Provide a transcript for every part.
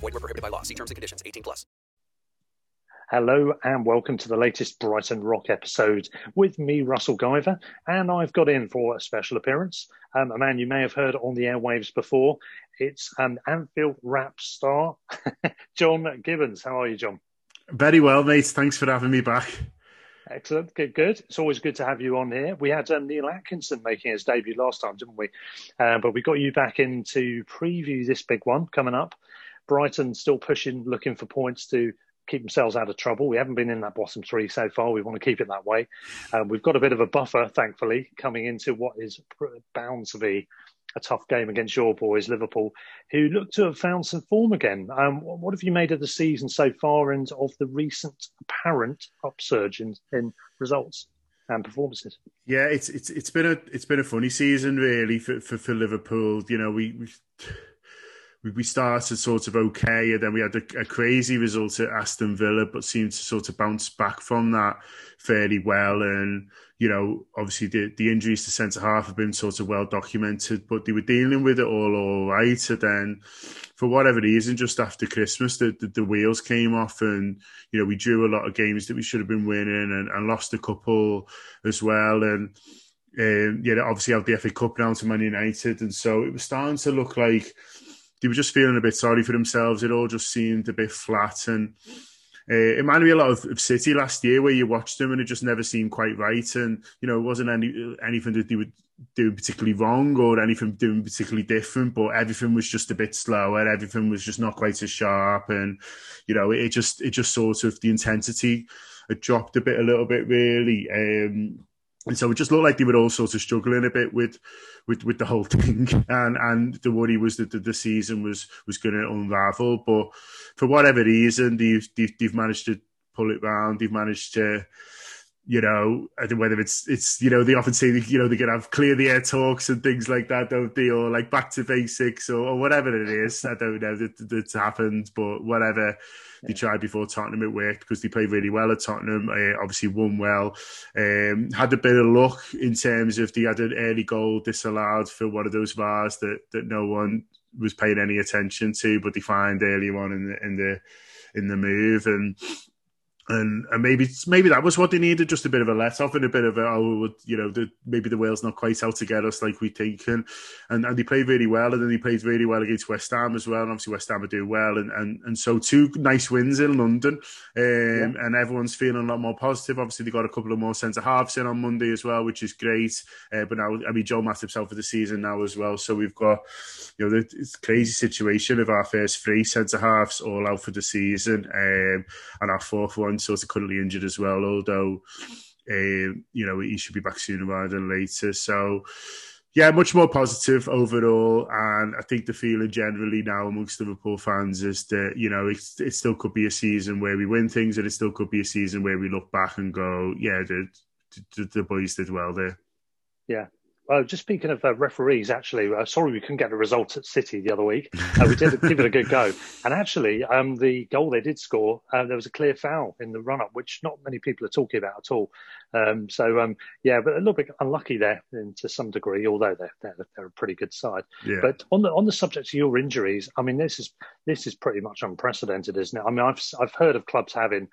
Void were prohibited by law. See terms and conditions. 18 plus. Hello and welcome to the latest Brighton Rock episode with me, Russell Guyver, and I've got in for a special appearance, um, a man you may have heard on the airwaves before. It's an Anfield Wrap star, John Gibbons. How are you, John? Very well, mate. Thanks for having me back. Excellent. Good, good. It's always good to have you on here. We had um, Neil Atkinson making his debut last time, didn't we? Uh, but we got you back in to preview this big one coming up. Brighton still pushing, looking for points to keep themselves out of trouble. We haven't been in that bottom three so far. We want to keep it that way. Um, we've got a bit of a buffer, thankfully, coming into what is bound to be a tough game against your boys, Liverpool, who look to have found some form again. Um, what have you made of the season so far and of the recent apparent upsurge in, in results? and performances. Yeah, it's it's it's been a it's been a funny season really for for, for Liverpool. You know, we, we we started sort of okay, and then we had a, a, crazy result at Aston Villa, but seemed to sort of bounce back from that fairly well. And you know, obviously the, the injuries to centre half have been sort of well documented, but they were dealing with it all all right. And then, for whatever reason, just after Christmas, the, the, the wheels came off, and you know, we drew a lot of games that we should have been winning, and, and lost a couple as well. And um, yeah, obviously have the FA Cup now to Man United, and so it was starting to look like they were just feeling a bit sorry for themselves. It all just seemed a bit flat. And uh, it reminded me a lot of, of, City last year, where you watched them and it just never seemed quite right. And, you know, it wasn't any anything that they were doing particularly wrong or anything doing particularly different, but everything was just a bit slower. Everything was just not quite as sharp. And, you know, it just, it just sort of, the intensity had dropped a bit, a little bit, really. Um, and so it just looked like they were all sort of struggling a bit with with, with the whole thing, and and the worry was that the, the season was was going to unravel. But for whatever reason, they've, they've, they've managed to pull it round. They've managed to you know, I think whether it's it's you know they often say you know they can have clear the air talks and things like that, don't they, or like back to basics or, or whatever it is. I don't know that that's happened, but whatever they tried before Tottenham, it worked because they played really well at Tottenham. Uh, obviously won well, um, had a bit of luck in terms of they had an early goal disallowed for one of those VARs that that no one was paying any attention to, but they find early on in the in the in the move and and and maybe maybe that was what they needed, just a bit of a let off and a bit of a oh you know the, maybe the Wales not quite out to get us like we think and, and and they played really well and then he played really well against West Ham as well and obviously West Ham are doing well and and, and so two nice wins in London um, yeah. and everyone's feeling a lot more positive. Obviously they got a couple of more centre halves in on Monday as well, which is great. Uh, but now I mean Joe Matip's out for the season now as well, so we've got you know the crazy situation of our first three centre halves all out for the season um, and our fourth one sort of currently injured as well, although uh, you know he should be back sooner rather than later. So yeah, much more positive overall, and I think the feeling generally now amongst Liverpool fans is that you know it, it still could be a season where we win things, and it still could be a season where we look back and go, yeah, the the, the boys did well there. Yeah, uh, just speaking of uh, referees, actually, uh, sorry we couldn't get the result at City the other week. Uh, we did give it a good go, and actually, um, the goal they did score, uh, there was a clear foul in the run-up, which not many people are talking about at all. Um, so um, yeah, but a little bit unlucky there in, to some degree, although they're, they're, they're a pretty good side. Yeah. But on the on the subject of your injuries, I mean, this is this is pretty much unprecedented, isn't it? I mean, I've I've heard of clubs having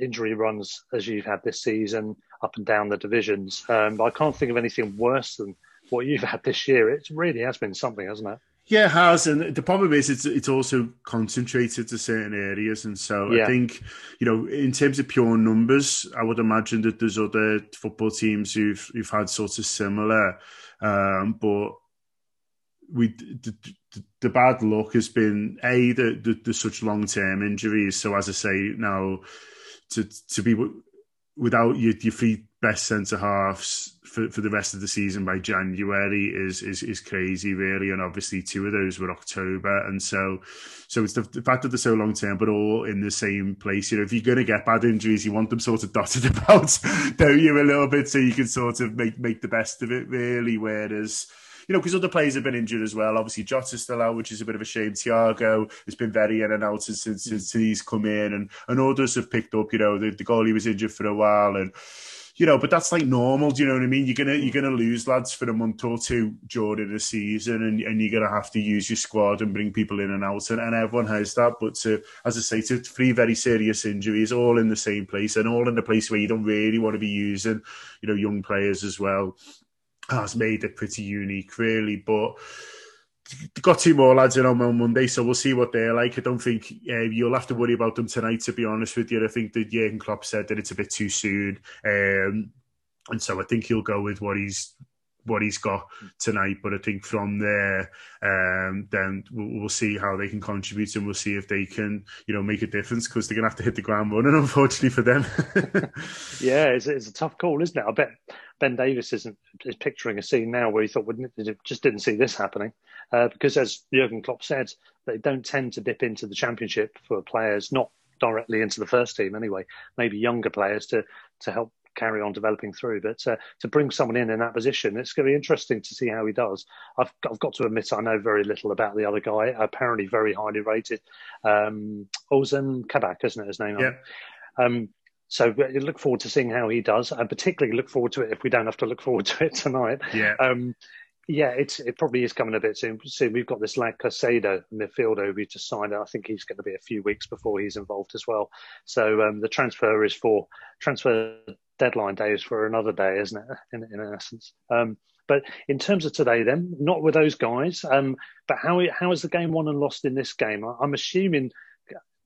injury runs as you've had this season up and down the divisions. Um, but I can't think of anything worse than what you've had this year. It really has been something, hasn't it? Yeah, it has, and the problem is it's it's also concentrated to certain areas, and so yeah. I think you know in terms of pure numbers, I would imagine that there's other football teams who've who've had sort of similar, um, but we the, the, the, bad luck has been a the, the, the such long term injuries. So as I say now, to to be without your, your three best centre halves for, for the rest of the season by January is, is is crazy, really. And obviously, two of those were October, and so so it's the, the fact that they're so long term, but all in the same place. You know, if you're going to get bad injuries, you want them sort of dotted about, don't you, a little bit, so you can sort of make make the best of it, really. Whereas you know, because other players have been injured as well. Obviously, Jota's still out, which is a bit of a shame. Thiago has been very in and out since, since, since he's come in, and, and others have picked up. You know, the, the goalie was injured for a while, and you know, but that's like normal. Do you know what I mean? You're gonna you're gonna lose lads for a month or two during the season, and, and you're gonna have to use your squad and bring people in and out, and, and everyone has that. But to, as I say, to three very serious injuries, all in the same place, and all in a place where you don't really want to be using, you know, young players as well has made it pretty unique, really. But got two more lads in on Monday, so we'll see what they're like. I don't think uh, you'll have to worry about them tonight, to be honest with you. I think that Jurgen Klopp said that it's a bit too soon, um, and so I think he'll go with what he's what he's got tonight. But I think from there, um, then we'll, we'll, see how they can contribute, and we'll see if they can, you know, make a difference because they're gonna have to hit the ground running, unfortunately for them. yeah, it's, it's a tough call, isn't it? I bet Ben Davies isn't is picturing a scene now where he thought, wouldn't it, just didn't see this happening, uh, because as Jurgen Klopp said, they don't tend to dip into the Championship for players, not directly into the first team anyway. Maybe younger players to to help carry on developing through. But uh, to bring someone in in that position, it's going to be interesting to see how he does. I've, I've got to admit, I know very little about the other guy. Apparently, very highly rated. Um, Ozan Kabak, isn't it his name? Yeah. Um, so I look forward to seeing how he does. I particularly look forward to it if we don't have to look forward to it tonight. Yeah. Um, yeah, it's it probably is coming a bit soon. Soon we've got this lad Caicedo midfielder who just signed. I think he's going to be a few weeks before he's involved as well. So um, the transfer is for transfer deadline day is for another day, isn't it? In, in essence. Um, but in terms of today, then not with those guys. Um, but how how is the game won and lost in this game? I, am assuming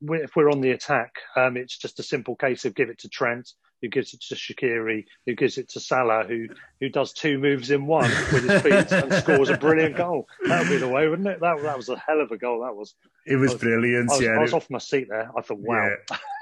if we're on the attack, um, it's just a simple case of give it to Trent, who gives it to Shaqiri, who gives it to Salah, who who does two moves in one with his feet and scores a brilliant goal. That would be the way, wouldn't it? That that was a hell of a goal. That was. It was, was brilliant. I was, yeah, I was off my seat there. I thought, wow.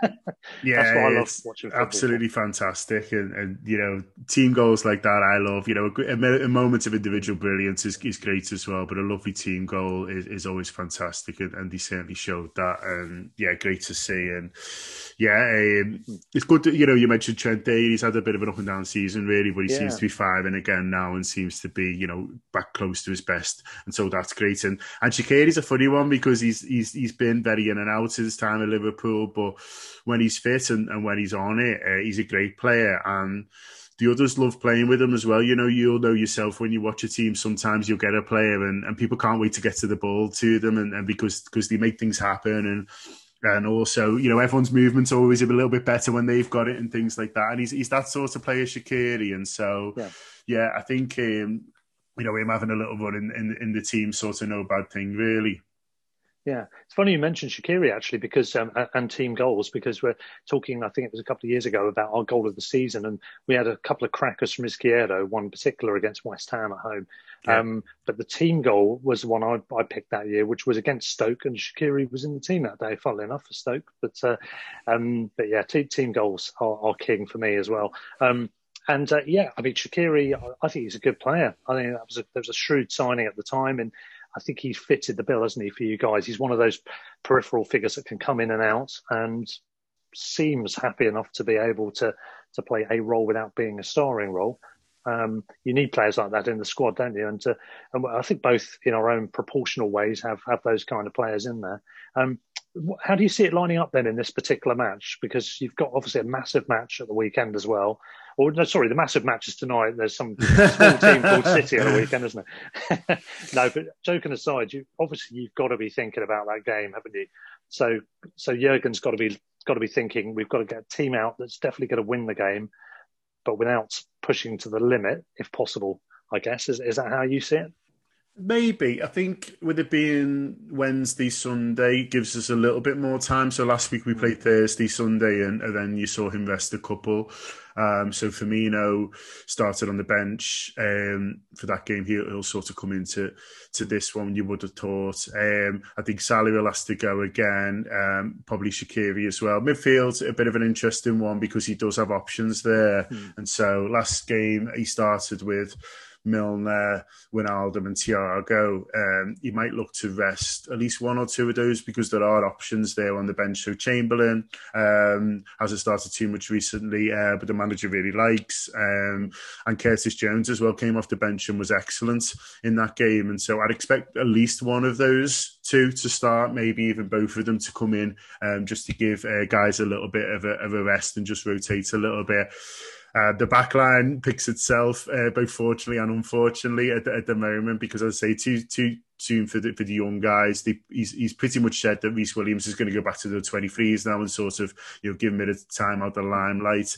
Yeah, yeah That's what I love watching. Football. Absolutely fantastic, and, and you know, team goals like that, I love. You know, a, a moment of individual brilliance is, is great as well, but a lovely team goal is, is always fantastic, and, and he certainly showed that. And yeah, great to see. And yeah, um, it's good. To, you know, you mentioned Trent there. He's had a bit of an up and down season, really, but he yeah. seems to be firing again now and seems to be, you know, back close to his best. And so that's great. And and Shaqiri's a funny one because he's he's he's been very in and out his time at Liverpool, but when he's fit and, and when he's on it, uh, he's a great player. And the others love playing with him as well. You know, you'll know yourself when you watch a team, sometimes you'll get a player and, and people can't wait to get to the ball to them and, and because because they make things happen and and also you know everyone's movement's always a little bit better when they've got it and things like that. And he's he's that sort of player, Shaqiri, and so yeah, yeah I think um, you know him having a little run in, in in the team sort of no bad thing really. Yeah, it's funny you mentioned Shaqiri actually because um, and team goals because we're talking. I think it was a couple of years ago about our goal of the season, and we had a couple of crackers from Izquierdo, one particular against West Ham at home. Yeah. Um, but the team goal was the one I, I, picked that year, which was against Stoke, and Shaqiri was in the team that day. Funnily enough for Stoke, but uh, um, but yeah, team, team goals are, are, king for me as well. Um, and uh, yeah, I mean Shaqiri, I think he's a good player. I think that was a, there was a shrewd signing at the time, and I think he's fitted the bill, hasn't he, for you guys? He's one of those peripheral figures that can come in and out and seems happy enough to be able to to play a role without being a starring role. Um, you need players like that in the squad, don't you? And, to, and I think both in our own proportional ways have have those kind of players in there. Um, how do you see it lining up then in this particular match? Because you've got obviously a massive match at the weekend as well. Or no, sorry, the massive match is tonight. There's some small team called City on the weekend, isn't it? no, but joking aside, you obviously you've got to be thinking about that game, haven't you? So so Jurgen's got to be got to be thinking we've got to get a team out that's definitely going to win the game, but without pushing to the limit, if possible. I guess is is that how you see it? Maybe. I think with it being Wednesday, Sunday gives us a little bit more time. So last week we played Thursday, Sunday, and, and then you saw him rest a couple. Um, so Firmino started on the bench um, for that game. He'll, he'll, sort of come into to this one. You would have thought. Um, I think Salah will have to go again. Um, probably Shaqiri as well. Midfield's a bit of an interesting one because he does have options there. Mm. And so last game he started with Milner, Wijnaldum, and Thiago, um, you might look to rest at least one or two of those because there are options there on the bench. So Chamberlain um, hasn't started too much recently, uh, but the manager really likes. Um, and Curtis Jones as well came off the bench and was excellent in that game. And so I'd expect at least one of those two to start, maybe even both of them to come in um, just to give uh, guys a little bit of a, of a rest and just rotate a little bit. Uh, the back line picks itself, uh, both fortunately and unfortunately, at the, at the moment, because I would say too too soon for the for the young guys. They, he's he's pretty much said that Rhys Williams is going to go back to the 23s now and sort of you know give him a bit of time out of the limelight.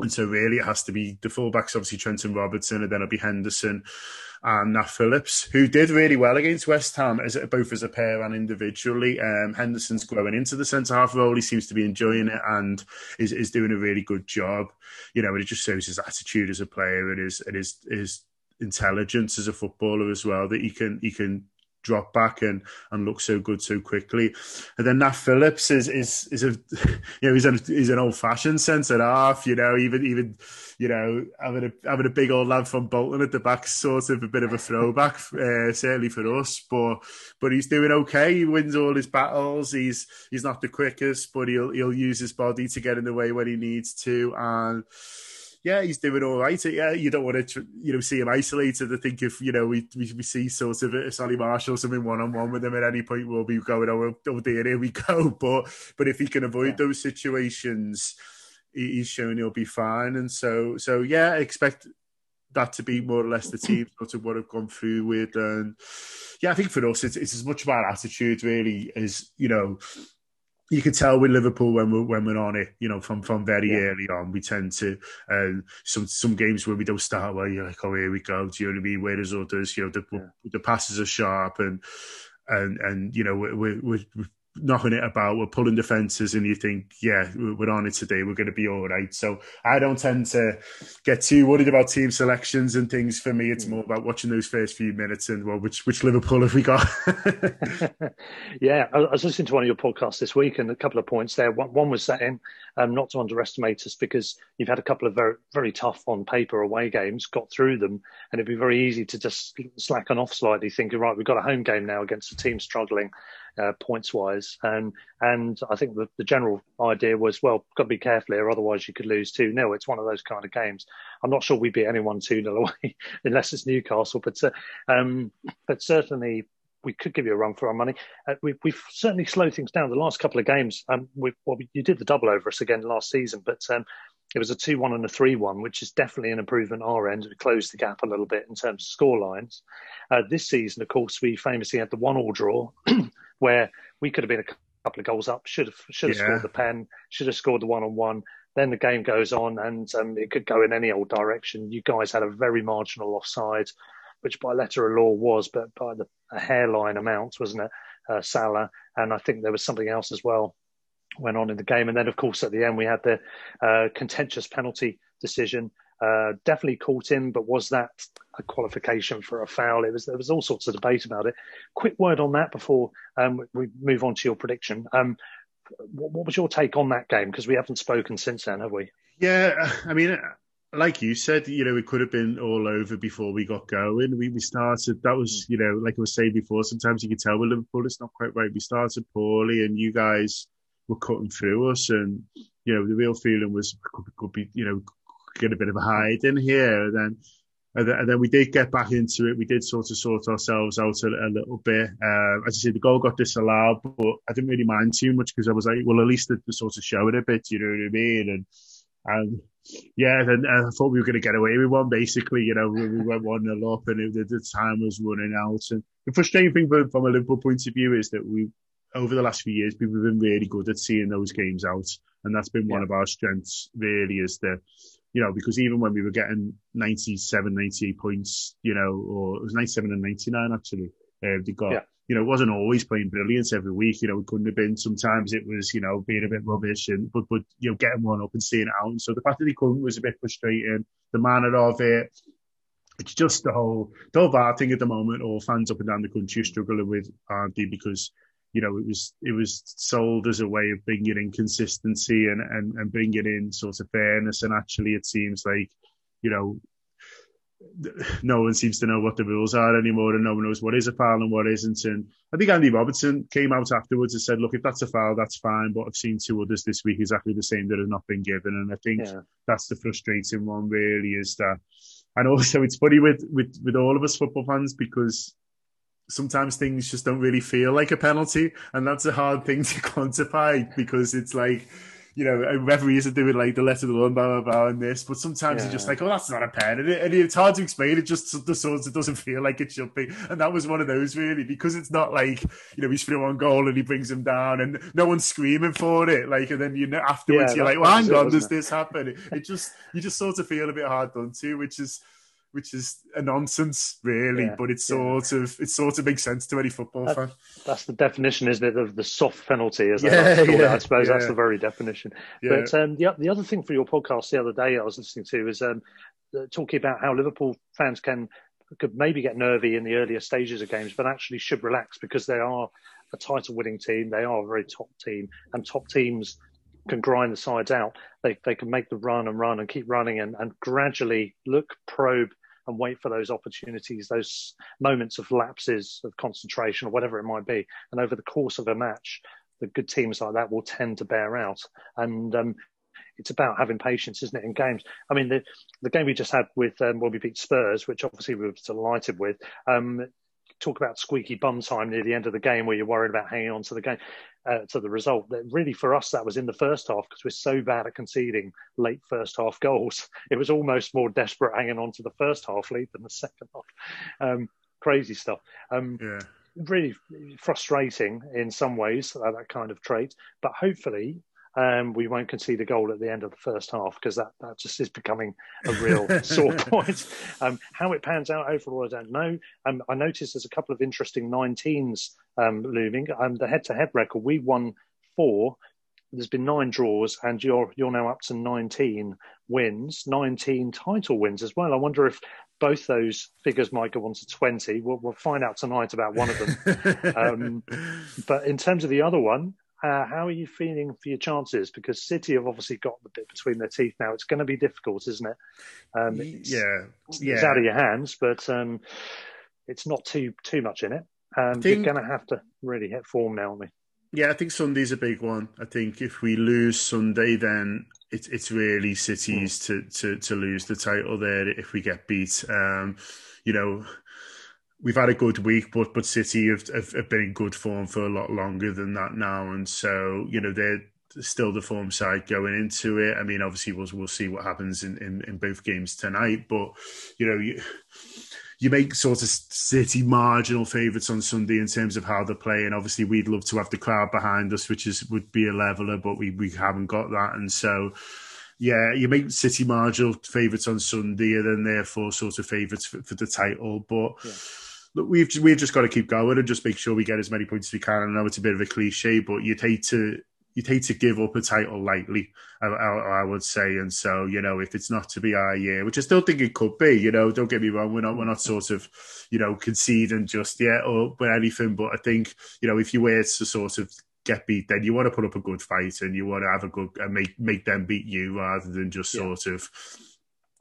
And so really it has to be the fullbacks, obviously Trent and Robertson, and then it'll be Henderson and Nat Phillips, who did really well against West Ham, as both as a pair and individually. Um, Henderson's growing into the centre half role. He seems to be enjoying it and is, is doing a really good job. You know, it just shows his attitude as a player and his and his his intelligence as a footballer as well that he can he can drop back and and look so good so quickly. And then Nat Phillips is is is a you know he's an he's an old fashioned centre half. You know even even you know having a having a big old lad from Bolton at the back sort of a bit of a throwback uh, certainly for us. But but he's doing okay. He wins all his battles. He's he's not the quickest, but he'll he'll use his body to get in the way when he needs to and yeah, he's doing all right. Yeah, you don't want to, you know, see him isolated. I think if you know we we, we see sort of a Solly March or something one on one with him at any point, we'll be going, oh, oh dear, here we go. But but if he can avoid yeah. those situations, he's shown he'll be fine. And so so yeah, I expect that to be more or less the team sort of what I've gone through with. And yeah, I think for us, it's, it's as much about attitude really as you know you could tell with Liverpool when we're when we're on it, you know, from from very yeah. early on, we tend to uh, some some games where we don't start well, you're like, oh, here we go. Do you know what I mean? Whereas others, you know, the yeah. the passes are sharp and and and you know we're, we're, we're knocking it about, we're pulling defences, and you think, yeah, we're on it today, we're going to be all right. So I don't tend to get too worried about team selections and things. For me, it's hmm. more about watching those first few minutes and well, which which Liverpool have we got? yeah, I was listening to one of your podcasts this week, and a couple of points there. One, one was saying um, not to underestimate us because you've had a couple of very very tough on paper away games, got through them, and it'd be very easy to just slacken off slightly, thinking, right, we've got a home game now against a team struggling uh, points wise. And and I think the, the general idea was, well, got to be careful here, otherwise you could lose 2 0. It's one of those kind of games. I'm not sure we beat anyone 2 0 away unless it's Newcastle, but, uh, um, but certainly we could give you a run for our money. Uh, we, have certainly slowed things down. The last couple of games, um, we, well, you did the double over us again last season, but um, it was a 2 1 and a 3 1, which is definitely an improvement on our end. We closed the gap a little bit in terms of score lines. Uh, this season, of course, we famously had the 1 all draw, where we could have been a couple of goals up, should have should have yeah. scored the pen, should have scored the one on one. Then the game goes on, and um, it could go in any old direction. You guys had a very marginal offside, which by letter of law was, but by the hairline amount, wasn't it? Uh, Salah, and I think there was something else as well went on in the game. And then, of course, at the end we had the uh, contentious penalty decision uh, definitely caught in, but was that a qualification for a foul? It was. There was all sorts of debate about it. Quick word on that before um, we move on to your prediction. Um, what, what, was your take on that game? Because we haven't spoken since then, have we? Yeah, I mean, like you said, you know, it could have been all over before we got going. We, we started, that was, you know, like I was saying before, sometimes you can tell with Liverpool, it's not quite right. We started poorly and you guys were cutting through us. And, you know, the real feeling was could, could be, you know, get a bit of a hide in here. And then, and then, and then we did get back into it. We did sort of sort ourselves out a, a little bit. Uh, as I said, the goal got disallowed, but I didn't really mind too much because I was like, well, at least the, the sort of show it a bit, you know what I mean? And, and yeah, and, I thought we were going to get away with one. Basically, you know, we, we went one nil up, and it, the, the, time was running out. And the frustrating thing from, from a Liverpool point of view is that we, over the last few years, we've been really good at seeing those games out, and that's been yeah. one of our strengths. Really, is the, you know, because even when we were getting 97, 98 points, you know, or it was 97 and 99 actually, uh, they got. Yeah you know, it wasn't always playing brilliance every week. You know, it couldn't have been. Sometimes it was, you know, being a bit rubbish and, but, but, you know, getting one up and seeing it out. And so the fact that he couldn't was a bit frustrating. The manner of it, it's just the whole, the whole VAR thing at the moment. All fans up and down the country struggling with, they? Because, you know, it was, it was sold as a way of bringing in consistency and, and, and bringing in sort of fairness. And actually it seems like, you know, no one seems to know what the rules are anymore, and no one knows what is a foul and what isn't. And I think Andy Robertson came out afterwards and said, "Look, if that's a foul, that's fine." But I've seen two others this week exactly the same that have not been given, and I think yeah. that's the frustrating one. Really, is that, and also it's funny with with with all of us football fans because sometimes things just don't really feel like a penalty, and that's a hard thing to quantify because it's like you know, uh, referees are doing like the letter of the law, blah, blah, blah, and this, but sometimes yeah. you're just like, oh, that's not a pen. And, it, and it's hard to explain. It just the sort of doesn't feel like it should be. And that was one of those really, because it's not like, you know, he's through on goal and he brings him down and no one's screaming for it. Like, and then you know, afterwards yeah, you're like, well, hang on, does this happen? It, it just, you just sort of feel a bit hard done to, which is, which is a nonsense, really. Yeah, but it sort yeah. of it sort of makes sense to any football that, fan. That's the definition, isn't it, of the soft penalty? As yeah, yeah, I suppose that's the very definition. But um, the the other thing for your podcast the other day I was listening to is um, talking about how Liverpool fans can could maybe get nervy in the earlier stages of games, but actually should relax because they are a title winning team. They are a very top team, and top teams can grind the sides out. They they can make the run and run and keep running and, and gradually look, probe, and wait for those opportunities, those moments of lapses of concentration or whatever it might be. And over the course of a match, the good teams like that will tend to bear out. And um, it's about having patience, isn't it, in games? I mean, the the game we just had with um, when we beat Spurs, which obviously we were delighted with. Um, talk about squeaky bum time near the end of the game, where you're worried about hanging on to the game uh, to the result. That really for us that was in the first half because we're so bad at conceding late first half goals. It was almost more desperate hanging on to the first half lead than the second half. Um, crazy stuff. Um, yeah. Really frustrating in some ways uh, that kind of trait, but hopefully um, we won't concede a goal at the end of the first half because that, that just is becoming a real sore point. Um, how it pans out overall, I don't know. Um, I noticed there's a couple of interesting 19s um, looming. Um, the head-to-head record, we won four. There's been nine draws, and you're you're now up to 19 wins, 19 title wins as well. I wonder if both those figures might go on to 20. We'll, we'll find out tonight about one of them. um, but in terms of the other one, uh, how are you feeling for your chances? Because City have obviously got the bit between their teeth now. It's going to be difficult, isn't it? Um, it's, yeah, yeah. It's out of your hands, but um, it's not too too much in it. Um, think, you're going to have to really hit form now, aren't we? Yeah, I think Sunday's a big one. I think if we lose Sunday, then it's it's really City's mm. to, to to lose the title there if we get beat. Um, you know, we've had a good week, but but City have, have, have been in good form for a lot longer than that now, and so you know they're still the form side going into it. I mean, obviously we'll we'll see what happens in, in, in both games tonight, but you know you you make sort of City marginal favourites on Sunday in terms of how they're playing. Obviously, we'd love to have the crowd behind us, which is would be a leveler, but we we haven't got that, and so yeah, you make City marginal favourites on Sunday, and then therefore sort of favourites for, for, the title, but. Yeah we've we've just got to keep going and just make sure we get as many points as we can. I know it's a bit of a cliche, but you'd hate to you'd hate to give up a title lightly, I, I, I, would say. And so, you know, if it's not to be our year, which I still think it could be, you know, don't get me wrong, we're not we're not sort of, you know, conceding just yet or anything. But I think, you know, if you were to sort of get beat, then you want to put up a good fight and you want to have a good and make make them beat you rather than just yeah. sort of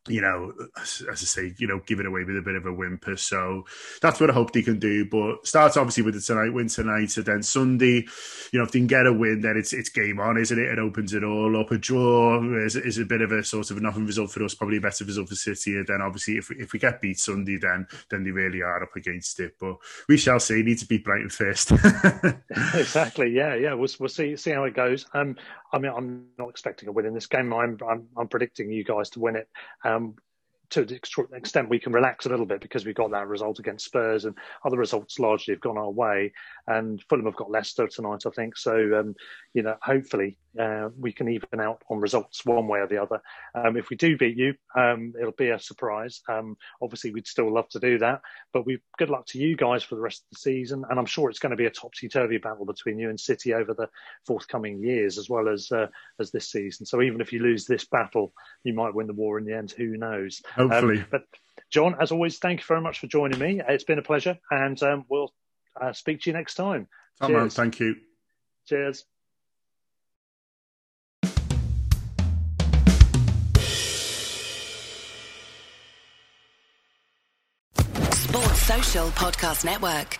you know, as, I say, you know, give it away with a bit of a whimper. So that's what I hope they can do. But starts obviously with the tonight win tonight, and then Sunday, you know, if they can get a win, then it's it's game on, isn't it? It opens it all up. A draw is, is a bit of a sort of nothing result for us, probably a better result for City. And then obviously, if we, if we get beat Sunday, then then they really are up against it. But we shall see. Need to beat Brighton first. exactly. Yeah. Yeah. We'll we'll see see how it goes. Um, I mean, I'm not expecting a win in this game. I'm I'm, I'm predicting you guys to win it. Um, to the extent we can relax a little bit because we got that result against Spurs and other results largely have gone our way. And Fulham have got Leicester tonight, I think. So, um, you know, hopefully uh, we can even out on results one way or the other. Um, if we do beat you, um, it'll be a surprise. Um, obviously, we'd still love to do that, but we good luck to you guys for the rest of the season. And I'm sure it's going to be a topsy turvy battle between you and City over the forthcoming years, as well as uh, as this season. So even if you lose this battle, you might win the war in the end. Who knows? Hopefully, um, but. John, as always, thank you very much for joining me. It's been a pleasure, and um, we'll uh, speak to you next time. Top man, thank you. Cheers. Sports Social Podcast Network.